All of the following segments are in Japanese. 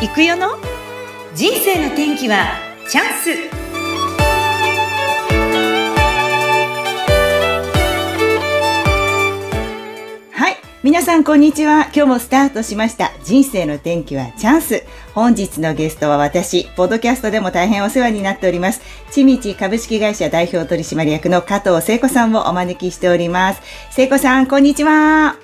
行くよの？人生の天気はチャンス。はい。皆さんこんにちは。今日もスタートしました。人生の天気はチャンス。本日のゲストは私ポッドキャストでも大変お世話になっております。ちみち株式会社代表取締役の加藤聖子さんをお招きしております。聖子さんこんにちは。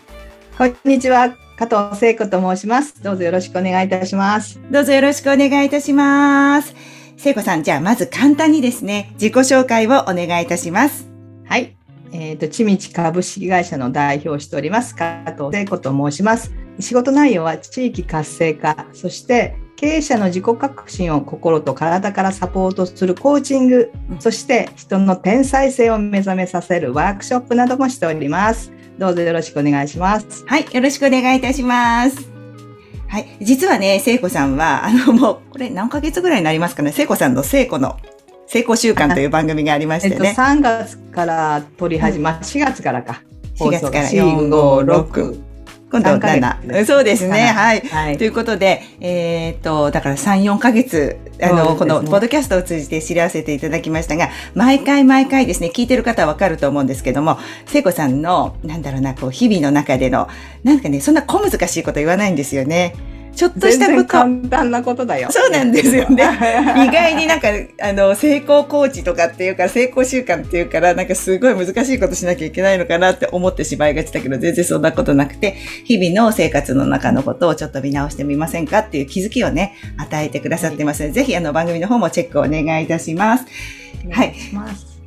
こんにちは加藤聖子と申します。どうぞよろしくお願いいたします。どうぞよろしくお願いいたします。聖子さん、じゃあまず簡単にですね、自己紹介をお願いいたします。はい。えっ、ー、と、ちみち株式会社の代表をしております、加藤聖子と申します。仕事内容は地域活性化、そして経営者の自己革新を心と体からサポートするコーチング、そして人の天才性を目覚めさせるワークショップなどもしております。どうぞよろしくお願いします。はい、よろしくお願いいたします。はい、実はね、聖子さんは、あの、もう、これ何ヶ月ぐらいになりますかね、聖子さんの聖子の成功習慣という番組がありましてね。えっと、3月から撮り始ま、うん、4月からか。4月から4、5、6。今度7。そうですね。はい。はい、ということで、えー、っと、だから3、4ヶ月、あの、ね、このポッドキャストを通じて知らせていただきましたが、毎回毎回ですね、聞いてる方はわかると思うんですけども、聖子さんの、なんだろうな、こう、日々の中での、なんかね、そんな小難しいこと言わないんですよね。ちょっとしたこと。簡単なことだよ。そうなんですよね。意外になんか、あの、成功コーチとかっていうか、成功習慣っていうから、なんかすごい難しいことしなきゃいけないのかなって思ってしまいがちだけど、全然そんなことなくて、日々の生活の中のことをちょっと見直してみませんかっていう気づきをね、与えてくださってますので、はい、ぜひあの番組の方もチェックをお願いいたします。はい。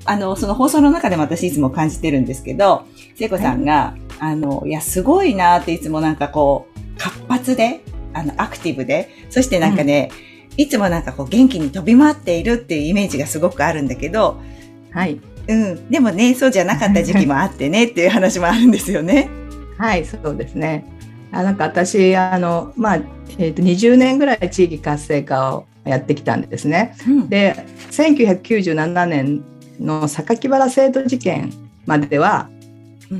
あの、その放送の中でも私いつも感じてるんですけど、聖子さんが、はい、あの、いや、すごいなっていつもなんかこう、活発で、あの、アクティブで、そしてなんかね、うん、いつもなんかこう元気に飛び回っているっていうイメージがすごくあるんだけど、はい。うん。でもね、そうじゃなかった時期もあってね っていう話もあるんですよね。はい、そうですね。あなんか私、あの、まあ、えっ、ー、と、20年ぐらい地域活性化をやってきたんですね。うん、で、1997年の榊原生徒事件までは、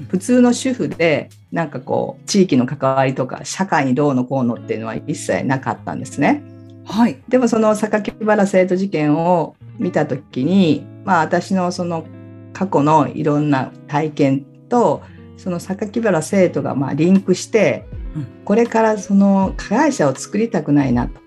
普通の主婦でなんかこう地域の関わりとか社会にどうのこうのっていうのは一切なかったんですね。はい、でもその榊原生徒事件を見た時に、まあ、私のその過去のいろんな体験とその榊原生徒がまあリンクして、これからその加害者を作りたくないなと。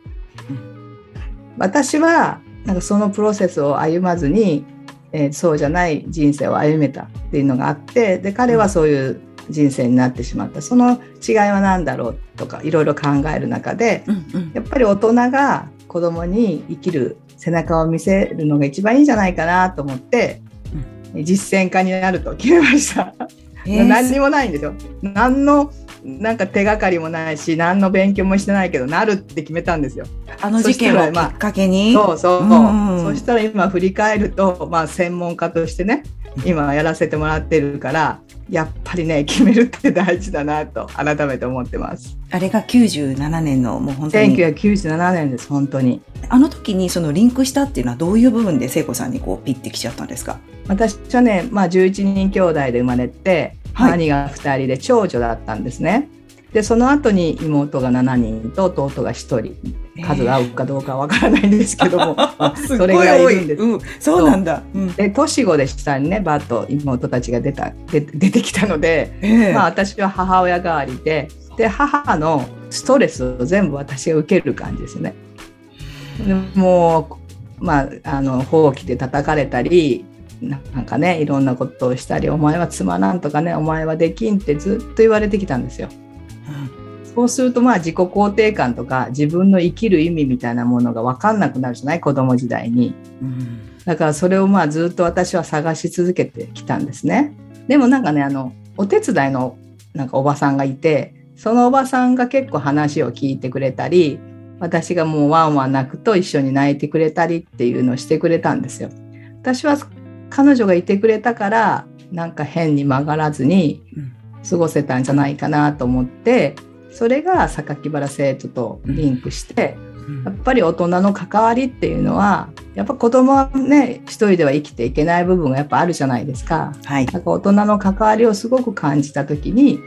私はなんかそのプロセスを歩まずにえー、そうじゃない人生を歩めたっていうのがあってで彼はそういう人生になってしまった。その違いは何だろうとかいろいろ考える中で、うんうん、やっぱり大人が子供に生きる背中を見せるのが一番いいんじゃないかなと思って、うん、実践家になると決めました。えー、何にもないんですよ。何のなんか手がかりもないし何の勉強もしてないけどなるって決めたんですよ。あの事件をきっかけに、まあ、そうそう、うん。そしたら今振り返ると、まあ、専門家としてね今やらせてもらってるからやっぱりね決めるって大事だなと改めて思ってます。あれが97年のもう本当に1997年です本当に。あの時にそのリンクしたっていうのはどういう部分で聖子さんにこうピッてきちゃったんですか？私はね、まあ、11人兄弟で生まれてはい、兄が2人で長女だったんですね。でその後に妹が7人と弟が1人数が合うかどうかわからないんですけども、それぐらいいるんです。うん、そうなんだ。うん、で年子で下にねバッと妹たちが出たで出てきたので、えー、まあ、私は母親代わりでで母のストレスを全部私が受ける感じですね。でもうまああの放棄で叩かれたりなんかねいろんなことをしたり「お前はつまらん」とかね「お前はできん」ってずっと言われてきたんですよ。うん、そうするとまあ自己肯定感とか自分の生きる意味みたいなものが分かんなくなるじゃない？子供時代に。うん、だからそれをまあずっと私は探し続けてきたんですね。でもなんかねあのお手伝いのなんかおばさんがいてそのおばさんが結構話を聞いてくれたり私がもうワンワン泣くと一緒に泣いてくれたりっていうのをしてくれたんですよ。私は彼女がいてくれたからなんか変に曲がらずに過ごせたんじゃないかなと思ってそれが榊原生徒とリンクして、やっぱり大人の関わりっていうのはやっぱ子供はね一人では生きていけない部分がやっぱあるじゃないですか。はい、なんか大人の関わりをすごく感じた時に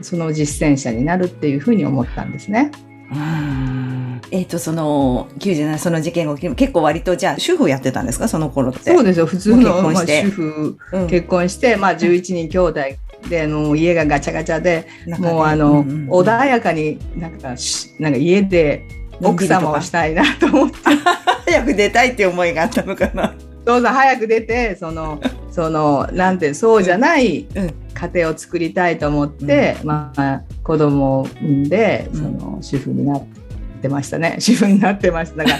その実践者になるっていうふうに思ったんですね。うんえっ、と、その、97、その事件後、結構割と、じゃあ、主婦やってたんですか？その頃って。そうですよ。普通の結婚してまあ、主婦、うん結婚して、まあ、11人兄弟で、あの家がガチャガチャで、中で。もうあの、んんん。穏やかになんかしなんか家で奥様をしたいなと思って 早く出たいっていう思いがあったのかな。どうぞ早く出てそのそのなんてそうじゃないうん。家庭を作りたいと思って、まあ、子供を産んでうん。その主婦になってましたね。主婦になってましたが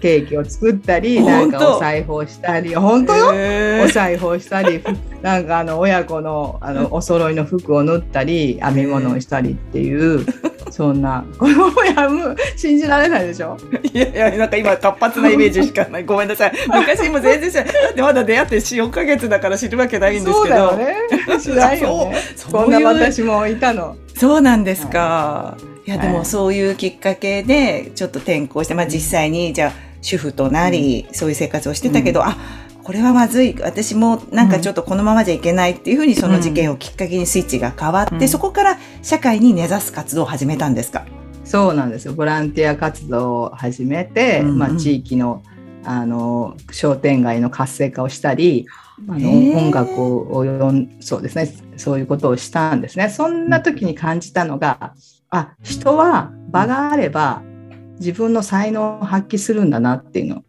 ケーキを作ったりなんかお財布をしたり本当よへーお財布をしたり、ふ なんかあの親子のあの お揃いの服を縫ったり、編み物をしたりっていう、そんな、この親も信じられないでしょ？いやいや、なんか今活発なイメージしかない。ごめんなさい。昔も全然知らない。だってまだ出会って4、4ヶ月だから知るわけないんですけど。そうだよね。知らんよね。こんな私もいたの。そうなんですか。いや、ではいもそういうきっかけで、ちょっと転校して、まあ実際に、じゃあ、主婦となり、そういう生活をしてたけど、あ、これはまずい。私もなんかちょっとこのままじゃいけないっていうふうにその事件をきっかけにスイッチが変わって、うん。そこから社会に根ざす活動を始めたんですか？そうなんですよ。ボランティア活動を始めて、うんうん。まあ地域のあの商店街の活性化をしたり、あの音楽を読んそうですね。そういうことをしたんですね。そんな時に感じたのがあ人は場があれば自分の才能を発揮するんだなっていうのを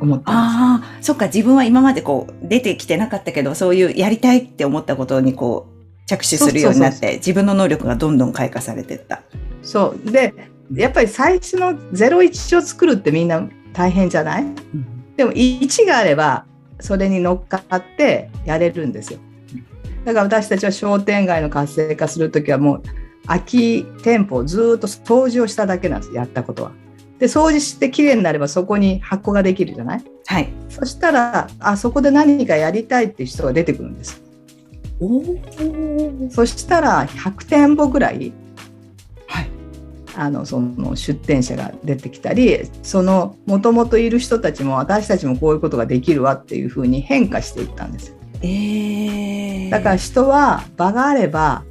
思ったんああ、そっか、自分は今までこう、出てきてなかったけど、そういうやりたいって思ったことにこう、着手するようになって、自分の能力がどんどん開花されてった。そう。でやっぱり最初の01を作るってみんな大変じゃない？でも1があればそれに乗っかってやれるんですよ。だから私たちは商店街の活性化する時はもう空き店舗をずーっと掃除をしただけなんですやったことは。で掃除してきれいになればそこに箱ができるじゃない？はい。そしたらあそこで何かやりたいっていう人が出てくるんです。おそしたら100店舗ぐらいはい。あのその出店者が出てきたりそのもともといる人たちも私たちもこういうことができるわっていうふうに変化していったんです。ええだから人は場があれば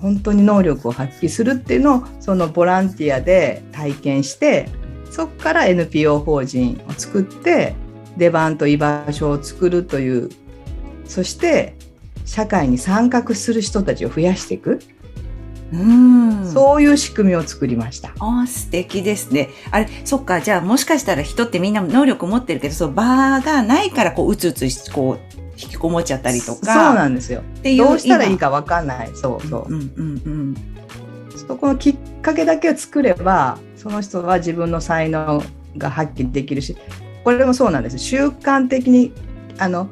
本当に能力を発揮するっていうのをそのボランティアで体験してそこから NPO 法人を作って出番と居場所を作るというそして社会に参画する人たちを増やしていく、うん。う。そういう仕組みを作りました。ああ、素敵ですね。あれ、そっか、じゃあもしかしたら人ってみんな能力持ってるけど、そう、場がないからこう、うつうつし、こう、引きこもっちゃったりとか。そうなんですよ。どうしたらいいか。か分かんない。そうそう。うんうんうん。そこのきっかけだけを作ればその人は自分の才能が発揮できるしこれもそうなんです習慣的にあの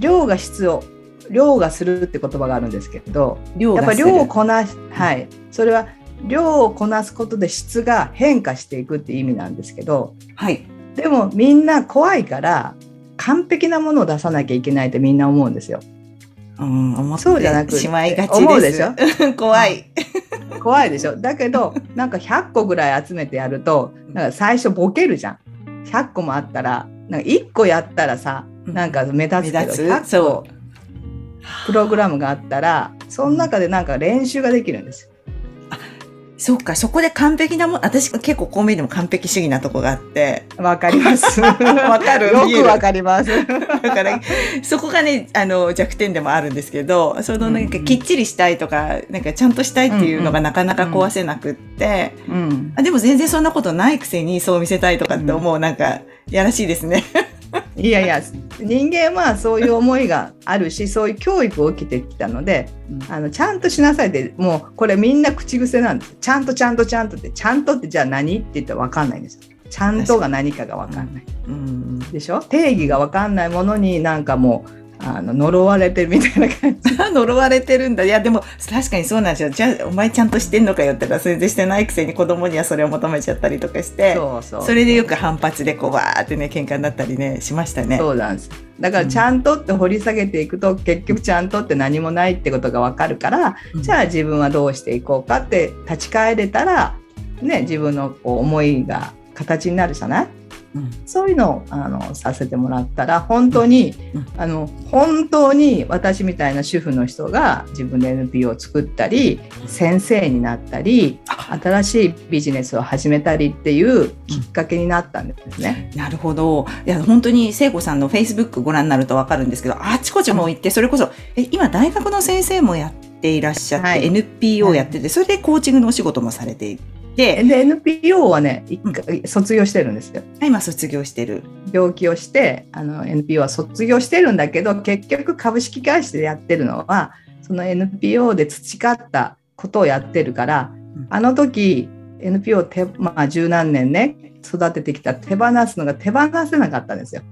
量が質を量がするって言葉があるんですけどやっぱ量をこなしはいそれは量をこなすことで質が変化していくって意味なんですけどはい。でもみんな怖いから完璧なものを出さなきゃいけないってみんな思うんですよ。うん、思そうじゃなくしまいがちでしょ？怖い。怖いでしょ？だけどなんか100個ぐらい集めてやるとなんか最初ボケるじゃん。100個もあったらなんか1個やったらさなんか目立つけど目立つ？100そ個プログラムがあったらその中でなんか練習ができるんですよそうか、そこで完璧なもん、私結構こう見えても完璧主義なとこがあって、わかります。わかる。よくわかります。だから、そこがね、あの、弱点でもあるんですけど、そのなんかきっちりしたいとか、なんかちゃんとしたいっていうのがなかなか壊せなくって、うん。あでも全然そんなことないくせにそう見せたいとかって思う、なんか、やらしいですね。いやいや人間はそういう思いがあるし そういう教育を受けてきたのであのちゃんとしなさいってもうこれみんな口癖なんです。ちゃんとちゃんとちゃんとってちゃんとってじゃあ何？って言ったら分かんないんですよ。ちゃんとが何かが分かんない。うん。でしょ？定義が分かんないものになんかもうあの呪われてるみたいな感じ呪われてるんだ。いや、でも、確かにそうなんですよ。じゃあ、お前ちゃんとしてんのかよって言ったら、全然してないくせに子供にはそれを求めちゃったりとかして、それでよく反発でこう、わーってね、喧嘩になったりね、しましたね。そうなんですだからちゃんとって掘り下げていくと、結局ちゃんとって何もないってことが分かるから、うんじゃあ自分はどうしていこうかって立ち返れたらね自分のこう思いが形になるじゃない？うんそういうのをあのさせてもらったら本当に、うん。あの本当に私みたいな主婦の人が自分で NPO を作ったり先生になったり新しいビジネスを始めたりっていうきっかけになったんですね。うん、なるほど。いや、本当に聖子さんのフェイスブックご覧になるとわかるんですけど、あちこちも行って、それこそ、え、今大学の先生もやっていらっしゃって、はい、NPO やってて、それでコーチングのお仕事もされていて。で、NPO はね、一回卒業してるんですよ。今卒業してる。病気をして、あの、NPO は卒業してるんだけど、結局株式会社でやってるのは、その NPO で培ったことをやってるから、あの時 NPO 手、まあ、十何年ね育ててきた手放すのが手放せなかったんですよ。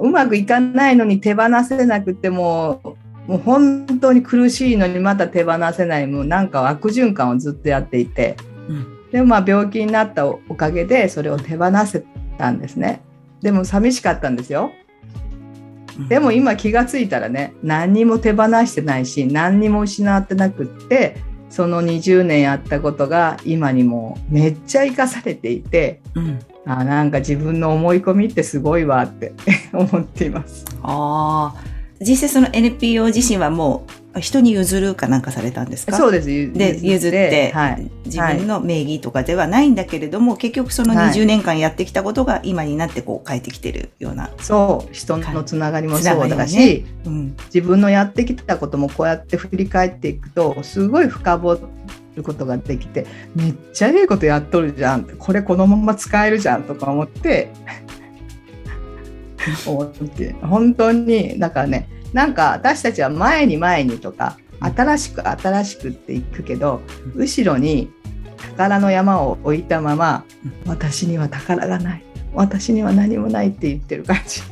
うまくいかないのに手放せなくてももう本当に苦しいのにまた手放せないもうなんか悪循環をずっとやっていて、うん、でもまあ病気になったおかげでそれを手放せたんですね。でも寂しかったんですよ。でも今気が付いたらね何にも手放してないし何にも失ってなくってその20年やったことが今にもめっちゃ生かされていて、うん、あなんか自分の思い込みってすごいわって 思っています。あ実際その NPO 自身はもう人に譲るかなんかされたんですか？そうです。で譲って、はい、自分の名義とかではないんだけれども、はい、結局その20年間やってきたことが今になってこう変えてきてるようなそう。人のつながりもそうだし、ね。うん、自分のやってきたこともこうやって振り返っていくとすごい深掘ることができてめっちゃいいことやっとるじゃんこれこのまま使えるじゃんとか思って思って本当にだからねなんか私たちは前に前にとか新しく新しくっていくけど後ろに宝の山を置いたまま私には宝がない私には何もないって言ってる感じ。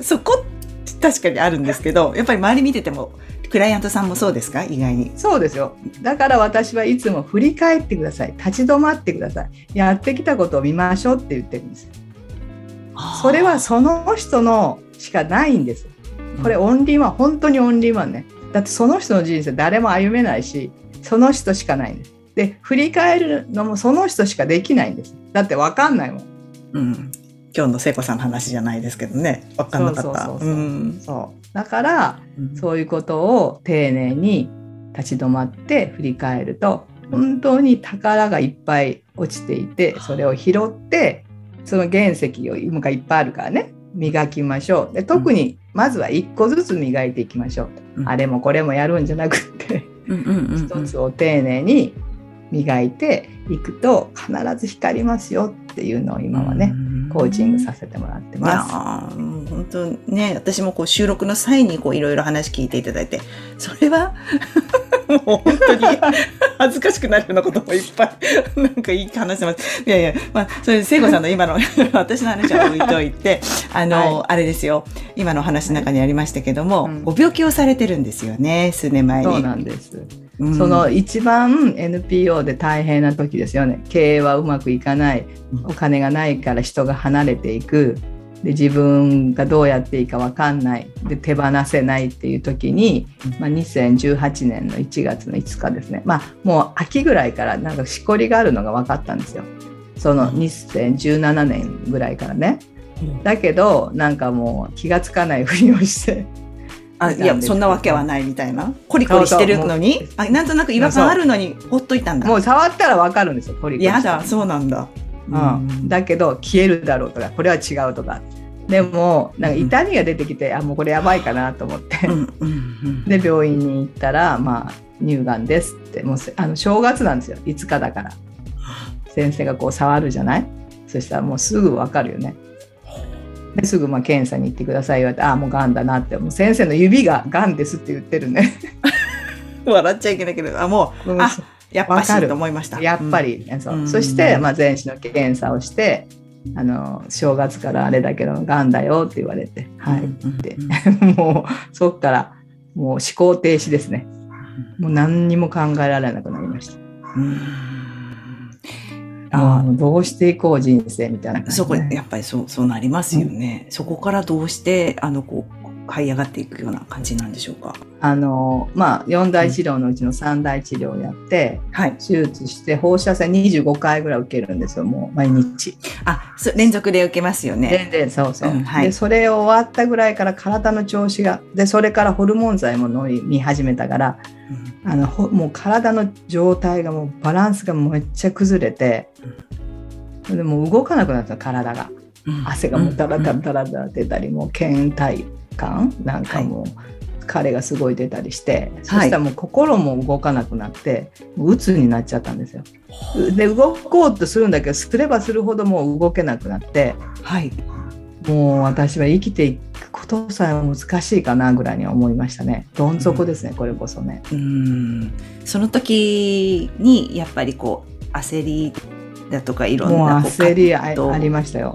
そこ確かにあるんですけどやっぱり周り見ててもクライアントさんもそうですか？意外に。そうですよ。だから私はいつも振り返ってください。立ち止まってください。やってきたことを見ましょうって言ってるんですそれはその人のしかないんです。これオンリーワン、本当にオンリーワンね。だってその人の人生誰も歩めないし、その人しかないんです。で、振り返るのもその人しかできないんです。だって分かんないもん。うん。今日の聖子さんの話じゃないですけどね。分かんなかった。そうそうそうそう。そうだから、うん、そういうことを丁寧に立ち止まって振り返ると、本当に宝がいっぱい落ちていて、それを拾って、その原石をがいっぱいあるからね。磨きましょう。で特にまずは1個ずつ磨いていきましょう、うん、あれもこれもやるんじゃなくって一つを丁寧に磨いていくと必ず光りますよっていうのを今はね、コーチングさせてもらってます。本当ね、私もこう収録の際にこういろいろ話聞いていただいて、それは もう本当に恥ずかしくなるようなこともいっぱい、なんかいい話してます。いやいや、まあ、それ聖子さんの今の私の話は置いといて、あの、はい、あれですよ、今の話の中にありましたけども、はいうん、ご病気をされてるんですよね、数年前に。そうなんです。うん、その一番 NPO で大変な時ですよね。経営はうまくいかない、お金がないから人が離れていく。で自分がどうやっていいか分かんない。で手放せないっていう時に、まあ、2018年の1月の5日ですね、まあ、もう秋ぐらいからなんかしこりがあるのが分かったんですよ。その2017年ぐらいからね。だけどなんかもう気が付かないふりをして。あいやそんなわけはないみたいな。コリコリしてるのに？あなんとなく違和感あるのにほっといたんだ。もう触ったらわかるんですよコリコリやだそうなんだうん、だけど消えるだろうとかこれは違うとか。でもなんか痛みが出てきて、うん、あもうこれやばいかなと思って、で病院に行ったら、まあ、乳がんですって。もうあの正月なんですよ。5日だから。先生がこう触るじゃない？そしたらもうすぐ分かるよね。ですぐまあ検査に行ってください言われてああもうがんだなって。もう先生の指ががんですって言ってるね。笑っちゃいけないけどあもうあやっぱしと思いました。やっぱり、うん、そう。そして、まあ、全身の検査をして、あの正月からあれだけどがんだよって言われて、はい、って もうそっからもう思考停止ですね。もう何にも考えられなくなりました。うん。あどうしていこう人生みたいな、ね、そこやっぱりそうそうなりますよね。うん、そこからどうしてあのこう這い上がっていくような感じなんでしょうか？あのまあ4大治療のうちの3大治療をやって、はい、手術して放射線25回ぐらい受けるんですよもう毎日。あ連続で受けますよね。でそうそう、うんはい、でそれ終わったぐらいから体の調子がでそれからホルモン剤も飲み始めたから、うん、あのもう体の状態がもうバランスがめっちゃ崩れて、うん、でも動かなくなった体が、汗がもうダラダラダラダラ出たり、もう倦怠感なんかもう、彼がすごい出たりして、はい、そしたらもう心も動かなくなってうつになっちゃったんですよ。で動こうとするんだけどすればするほどもう動けなくなって、はい、もう私は生きていくことさえ難しいかなぐらいに思いましたね。どん底ですね、うん、これこそね。うんその時にやっぱりこう焦りだとかいろんなもう焦りありましたよ。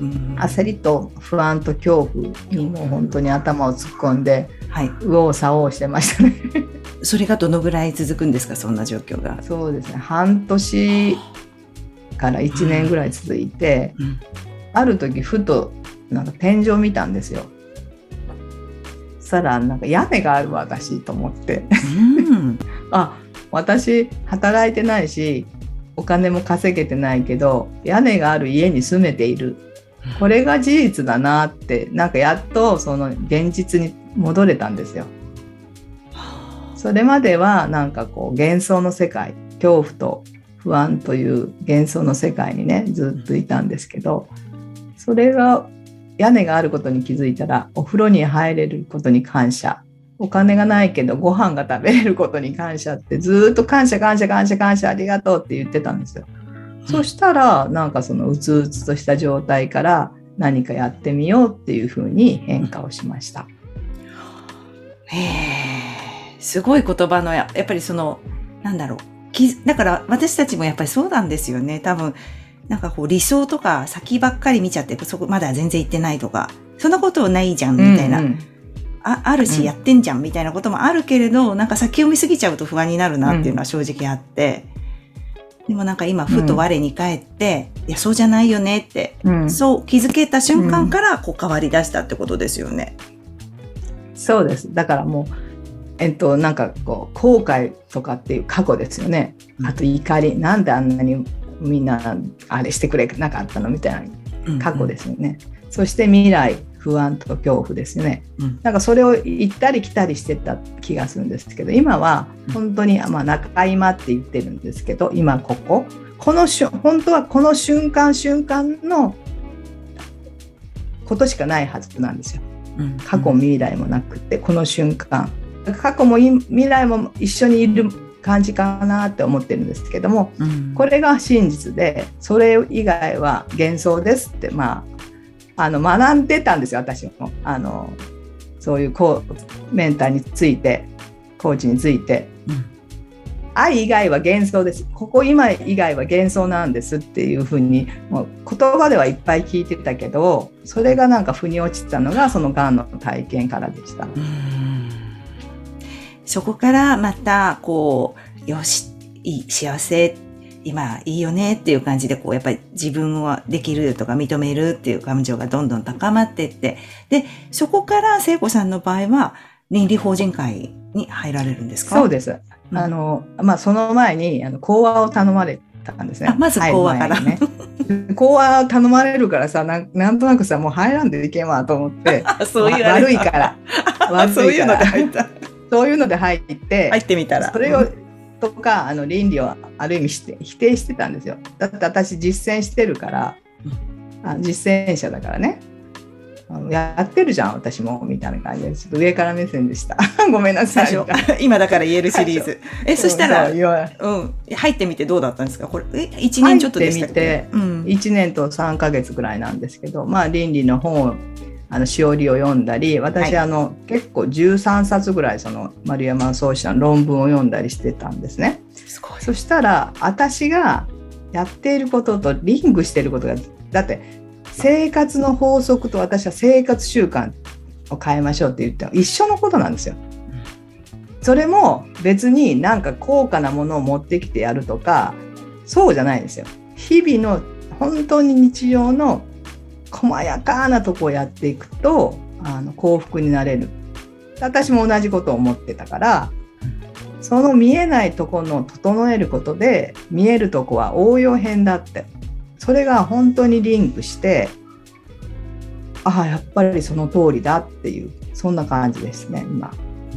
焦りと不安と恐怖にもう本当に頭を突っ込んで、はい、右往左往してましたね。それがどのぐらい続くんですか？そんな状況が。そうですね。半年から1年ぐらい続いて、うん、ある時ふとなんか天井見たんですよ。そしたらなんか屋根がある私と思って、うん、あ私働いてないしお金も稼げてないけど屋根がある家に住めているこれが事実だなってなんかやっとその現実に戻れたんですよ。それまではなんかこう幻想の世界恐怖と不安という幻想の世界にねずっといたんですけどそれが屋根があることに気づいたらお風呂に入れることに感謝お金がないけどご飯が食べれることに感謝ってずっと感謝感謝感謝感謝ありがとうって言ってたんですよ。そしたらなんかそのうつうつとした状態から何かやってみようっていうふうに変化をしました。へえ。すごい言葉のやっぱりそのなんだろう。だから私たちもやっぱりそうなんですよね。多分なんかこう理想とか先ばっかり見ちゃってそこまだ全然行ってないとかそんなことないじゃんみたいな、うんうん、ああるしやってんじゃんみたいなこともあるけれど、うん、なんか先を見すぎちゃうと不安になるなっていうのは正直あって。でもなんか今ふと我に返って、うん、いやそうじゃないよねって、うん、そう気づけた瞬間からこう変わり出したってことですよね。そうです。だからもうえっとなんかこう後悔とかっていう過去ですよね。あと怒り。なんであんなにみんなあれしてくれなかったのみたいな過去ですよね。うんうん、そして未来不安と恐怖ですよね、うん、なんかそれを行ったり来たりしてた気がするんですけど今は本当に、まあ、中今って言ってるんですけど今ここ。このし本当はこの瞬間瞬間のことしかないはずなんですよ。過去未来もなくてこの瞬間。過去も未来も一緒にいる感じかなって思ってるんですけども、うん、これが真実でそれ以外は幻想ですってまああの学んでたんですよ私も。あのそういうこうメンターについてコーチについて、うん、愛以外は幻想です。ここ今以外は幻想なんですっていうふうにもう言葉ではいっぱい聞いてたけどそれがなんか腑に落ちたのがそのがんの体験からでした。そこからまたこうよしいい幸せ今いいよねっていう感じで、こう、やっぱり自分はできるとか認めるっていう感情がどんどん高まっていって、で、そこから聖子さんの場合は、倫理法人会に入られるんですか？そうです。あの、まあ、その前に、あの、講話を頼まれたんですね。まず講話から。ね、講話頼まれるからさな、なんとなくさ、もう入らんでいけんわと思って、そういう悪いから。悪い そういうので入った。そういうので入って、入ってみたら。それをとかあの倫理をある意味して否定してたんですよ。だって私実践してるからあ実践者だからね。やってるじゃん私もみたいな感じで。ちょっと上から目線でした。ごめんなさい。今だから言えるシリーズ。えそしたら、うん、入ってみてどうだったんですか？これえ1年ちょっとでしたっけ？入ってみて、うん、1年と3か月ぐらいなんですけどまあ倫理の本をあのしおりを読んだり私、はい、あの結構13冊ぐらいその丸山宗氏の論文を読んだりしてたんですね。すそしたら私がやっていることとリンクしていることがだって生活の法則と私は生活習慣を変えましょうって言っても一緒のことなんですよ。それも別になんか高価なものを持ってきてやるとかそうじゃないんですよ。日々の本当に日常の細やかなとこをやっていくとあの幸福になれる私も同じことを思ってたからその見えないとこの整えることで見えるとこは応用編だってそれが本当にリンクしてああやっぱりその通りだっていうそんな感じですね今。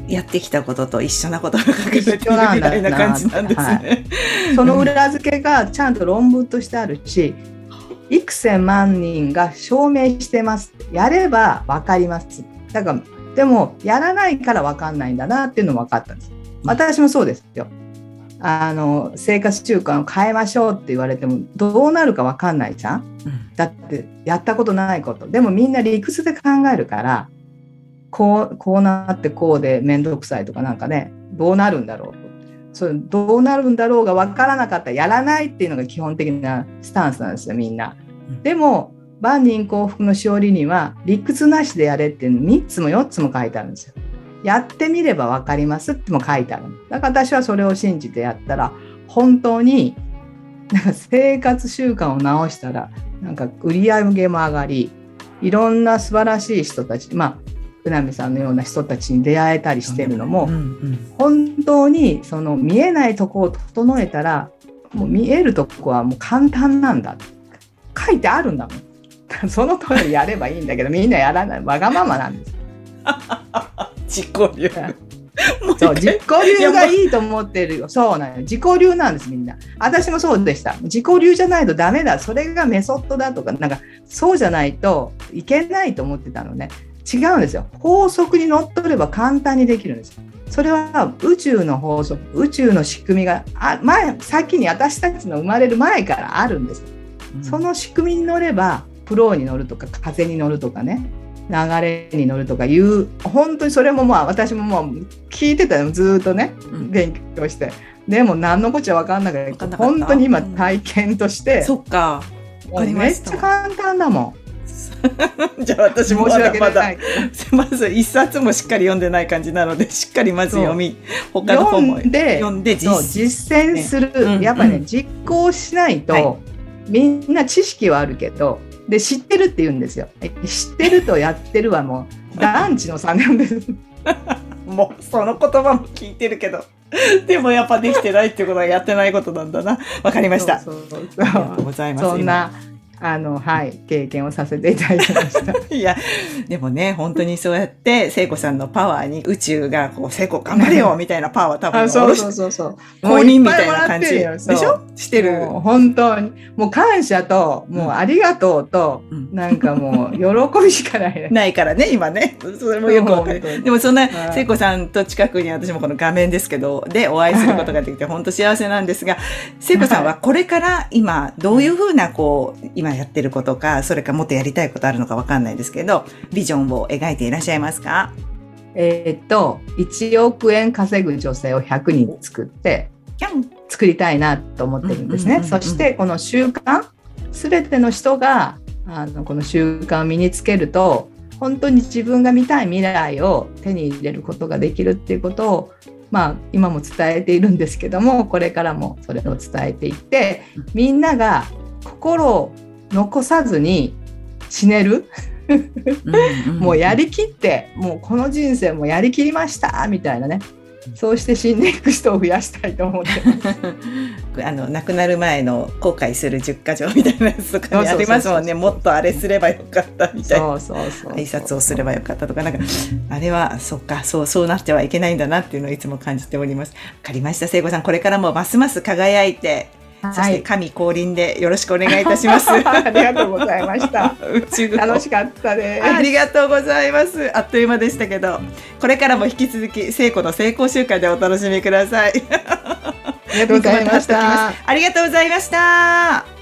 やってきたことと一緒なことが書かれてるみたいな感じなんですね。はい、その裏付けがちゃんと論文としてあるし、幾千万人が証明してます。やれば分かります。だから、でも、やらないから分かんないんだなっていうのも分かったんです。私もそうですよ。あの生活習慣を変えましょうって言われてもどうなるか分かんないじゃん、うん、だってやったことないことでもみんな理屈で考えるからこうこうなってこうで面倒くさいとかなんかねどうなるんだろうそれどうなるんだろうが分からなかったらやらないっていうのが基本的なスタンスなんですよみんな。でも万人幸福のしおりには理屈なしでやれっていうの3つも4つも書いてあるんですよ。やってみれば分かりますっても書いてある。だから私はそれを信じてやったら本当になんか生活習慣を直したらなんか売り上げも上がりいろんな素晴らしい人たちまあ宇波さんのような人たちに出会えたりしてるのも、うんうん、本当にその見えないとこを整えたらもう見えるとこはもう簡単なんだ。書いてあるんだもん。その通りやればいいんだけどみんなやらない。わがままなんです。自己流。そう自己流がいいと思ってるよ。そうなの自己流なんですみんな。私もそうでした。自己流じゃないとダメだ。それがメソッドだとかなんかそうじゃないといけないと思ってたのね違うんですよ。法則にのっとれば簡単にできるんですそれは宇宙の法則宇宙の仕組みがあ前先に私たちの生まれる前からあるんです、うん、その仕組みに乗ればフローに乗るとか風に乗るとかね流れに乗るとかいう本当にそれもまあ私ももう聞いてたよ。ずっとね勉強して、うん、でも何のこっちゃ分かんなかった。本当に今体験として、うん、そっか。めっちゃ簡単だもん じゃあ私もまだまだ まず一冊もしっかり読んでない感じなのでしっかりまず読み他の本も読んで実践する、ね、やっぱね、うん、実行しないと、はい、みんな知識はあるけどで知ってるって言うんですよ。知ってるとやってるはもう 団地の差なんです。もうその言葉も聞いてるけどでもやっぱできてないってことはやってないことなんだな。わかりました。そうそうそう。ありがとうございますそんなあの、はい、経験をさせていただきました。いや、でもね、本当にそうやって、聖子さんのパワーに宇宙が、こう、聖子頑張れよみたいなパワー多分、そうそうそうそう。公認みたいな感じでしょ？してる。本当に。もう感謝と、もうありがとうと、うん、なんかもう、喜びしかない、ね、ないからね、今ね。それもよくわかる。でもそんな、聖子さんと近くに私もこの画面ですけど、でお会いすることができて、本当幸せなんですが、聖子さんはこれから今、どういうふうな、こう、今やってることか、それかもっとやりたいことあるのかわかんないですけど、ビジョンを描いていらっしゃいますか？えっと、1億円稼ぐ女性を100人作って、作りたいなと思ってるんですね。そして、この習慣、すべての人が、あの、この習慣を身につけると、本当に自分が見たい未来を手に入れることができるっていうことをまあ、今も伝えているんですけどもこれからもそれを伝えていってみんなが心を残さずに死ねる？もうやりきってもうこの人生もやりきりましたみたいなね。そうして死んでいく人を増やしたいと思って。あの亡くなる前の後悔する10か条みたいなやつとかありますもんね。もっとあれすればよかったみたいな。挨拶をすればよかったとか。なんかあれはそっかそうそうなってはいけないんだなっていうのをいつも感じております。わかりました聖子さん。これからもますます輝いてそして神降臨でよろしくお願いいたします。ありがとうございました。楽しかったです。ありがとうございます。あっという間でしたけど、これからも引き続き聖子の成功習慣でお楽しみください。ありがとうございました。ありがとうございました。